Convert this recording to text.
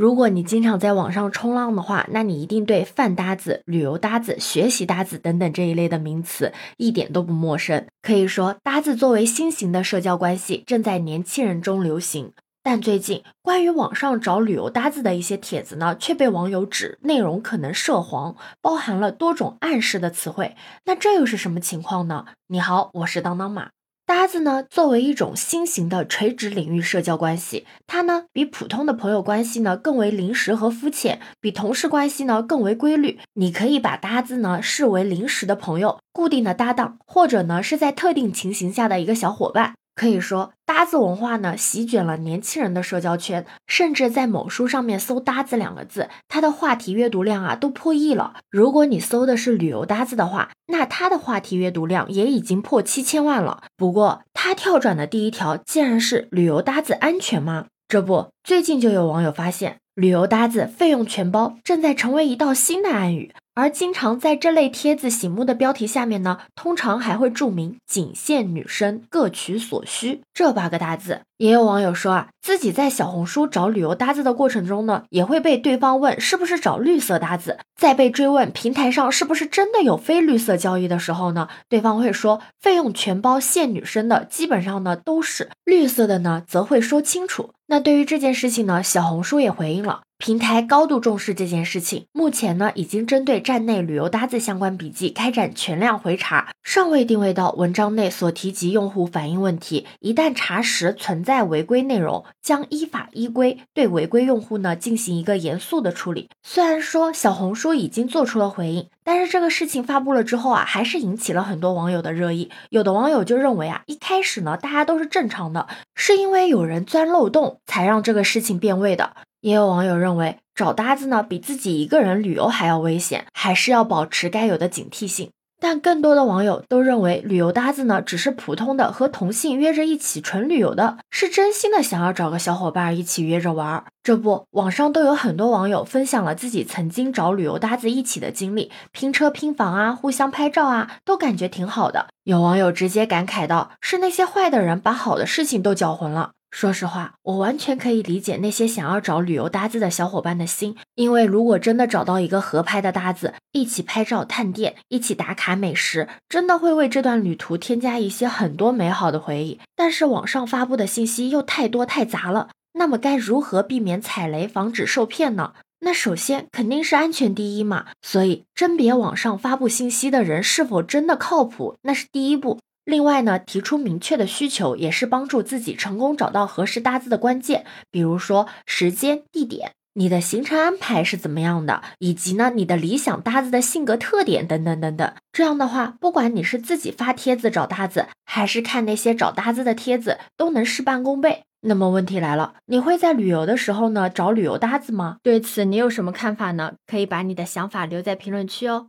如果你经常在网上冲浪的话，那你一定对饭搭子、旅游搭子、学习搭子等等这一类的名词一点都不陌生。可以说，搭子作为新型的社交关系，正在年轻人中流行。但最近关于网上找旅游搭子的一些帖子呢，却被网友指内容可能涉黄，包含了多种暗示的词汇。那这又是什么情况呢？你好，我是当当马。搭子呢，作为一种新型的垂直领域社交关系，它呢比普通的朋友关系呢更为临时和肤浅，比同事关系呢更为规律。你可以把搭子呢视为临时的朋友、固定的搭档，或者呢是在特定情形下的一个小伙伴。可以说，搭子文化呢席卷了年轻人的社交圈，甚至在某书上面搜“搭子”两个字，它的话题阅读量啊都破亿了。如果你搜的是旅游搭子的话，那它的话题阅读量也已经破七千万了。不过，它跳转的第一条竟然是旅游搭子安全吗？这不，最近就有网友发现，旅游搭子费用全包正在成为一道新的暗语。而经常在这类帖子醒目的标题下面呢，通常还会注明仅限女生，各取所需这八个大字。也有网友说啊，自己在小红书找旅游搭子的过程中呢，也会被对方问是不是找绿色搭子，在被追问平台上是不是真的有非绿色交易的时候呢，对方会说费用全包限女生的，基本上呢都是绿色的呢，则会说清楚。那对于这件事情呢，小红书也回应了。平台高度重视这件事情，目前呢已经针对站内旅游搭子相关笔记开展全量回查，尚未定位到文章内所提及用户反映问题。一旦查实存在违规内容，将依法依规对违规用户呢进行一个严肃的处理。虽然说小红书已经做出了回应，但是这个事情发布了之后啊，还是引起了很多网友的热议。有的网友就认为啊，一开始呢大家都是正常的，是因为有人钻漏洞才让这个事情变味的。也有网友认为，找搭子呢比自己一个人旅游还要危险，还是要保持该有的警惕性。但更多的网友都认为，旅游搭子呢只是普通的和同性约着一起纯旅游的，是真心的想要找个小伙伴一起约着玩。这不，网上都有很多网友分享了自己曾经找旅游搭子一起的经历，拼车拼房啊，互相拍照啊，都感觉挺好的。有网友直接感慨道：“是那些坏的人把好的事情都搅浑了。”说实话，我完全可以理解那些想要找旅游搭子的小伙伴的心，因为如果真的找到一个合拍的搭子，一起拍照探店，一起打卡美食，真的会为这段旅途添加一些很多美好的回忆。但是网上发布的信息又太多太杂了，那么该如何避免踩雷，防止受骗呢？那首先肯定是安全第一嘛，所以甄别网上发布信息的人是否真的靠谱，那是第一步。另外呢，提出明确的需求也是帮助自己成功找到合适搭子的关键。比如说时间、地点，你的行程安排是怎么样的，以及呢你的理想搭子的性格特点等等等等。这样的话，不管你是自己发帖子找搭子，还是看那些找搭子的帖子，都能事半功倍。那么问题来了，你会在旅游的时候呢找旅游搭子吗？对此你有什么看法呢？可以把你的想法留在评论区哦。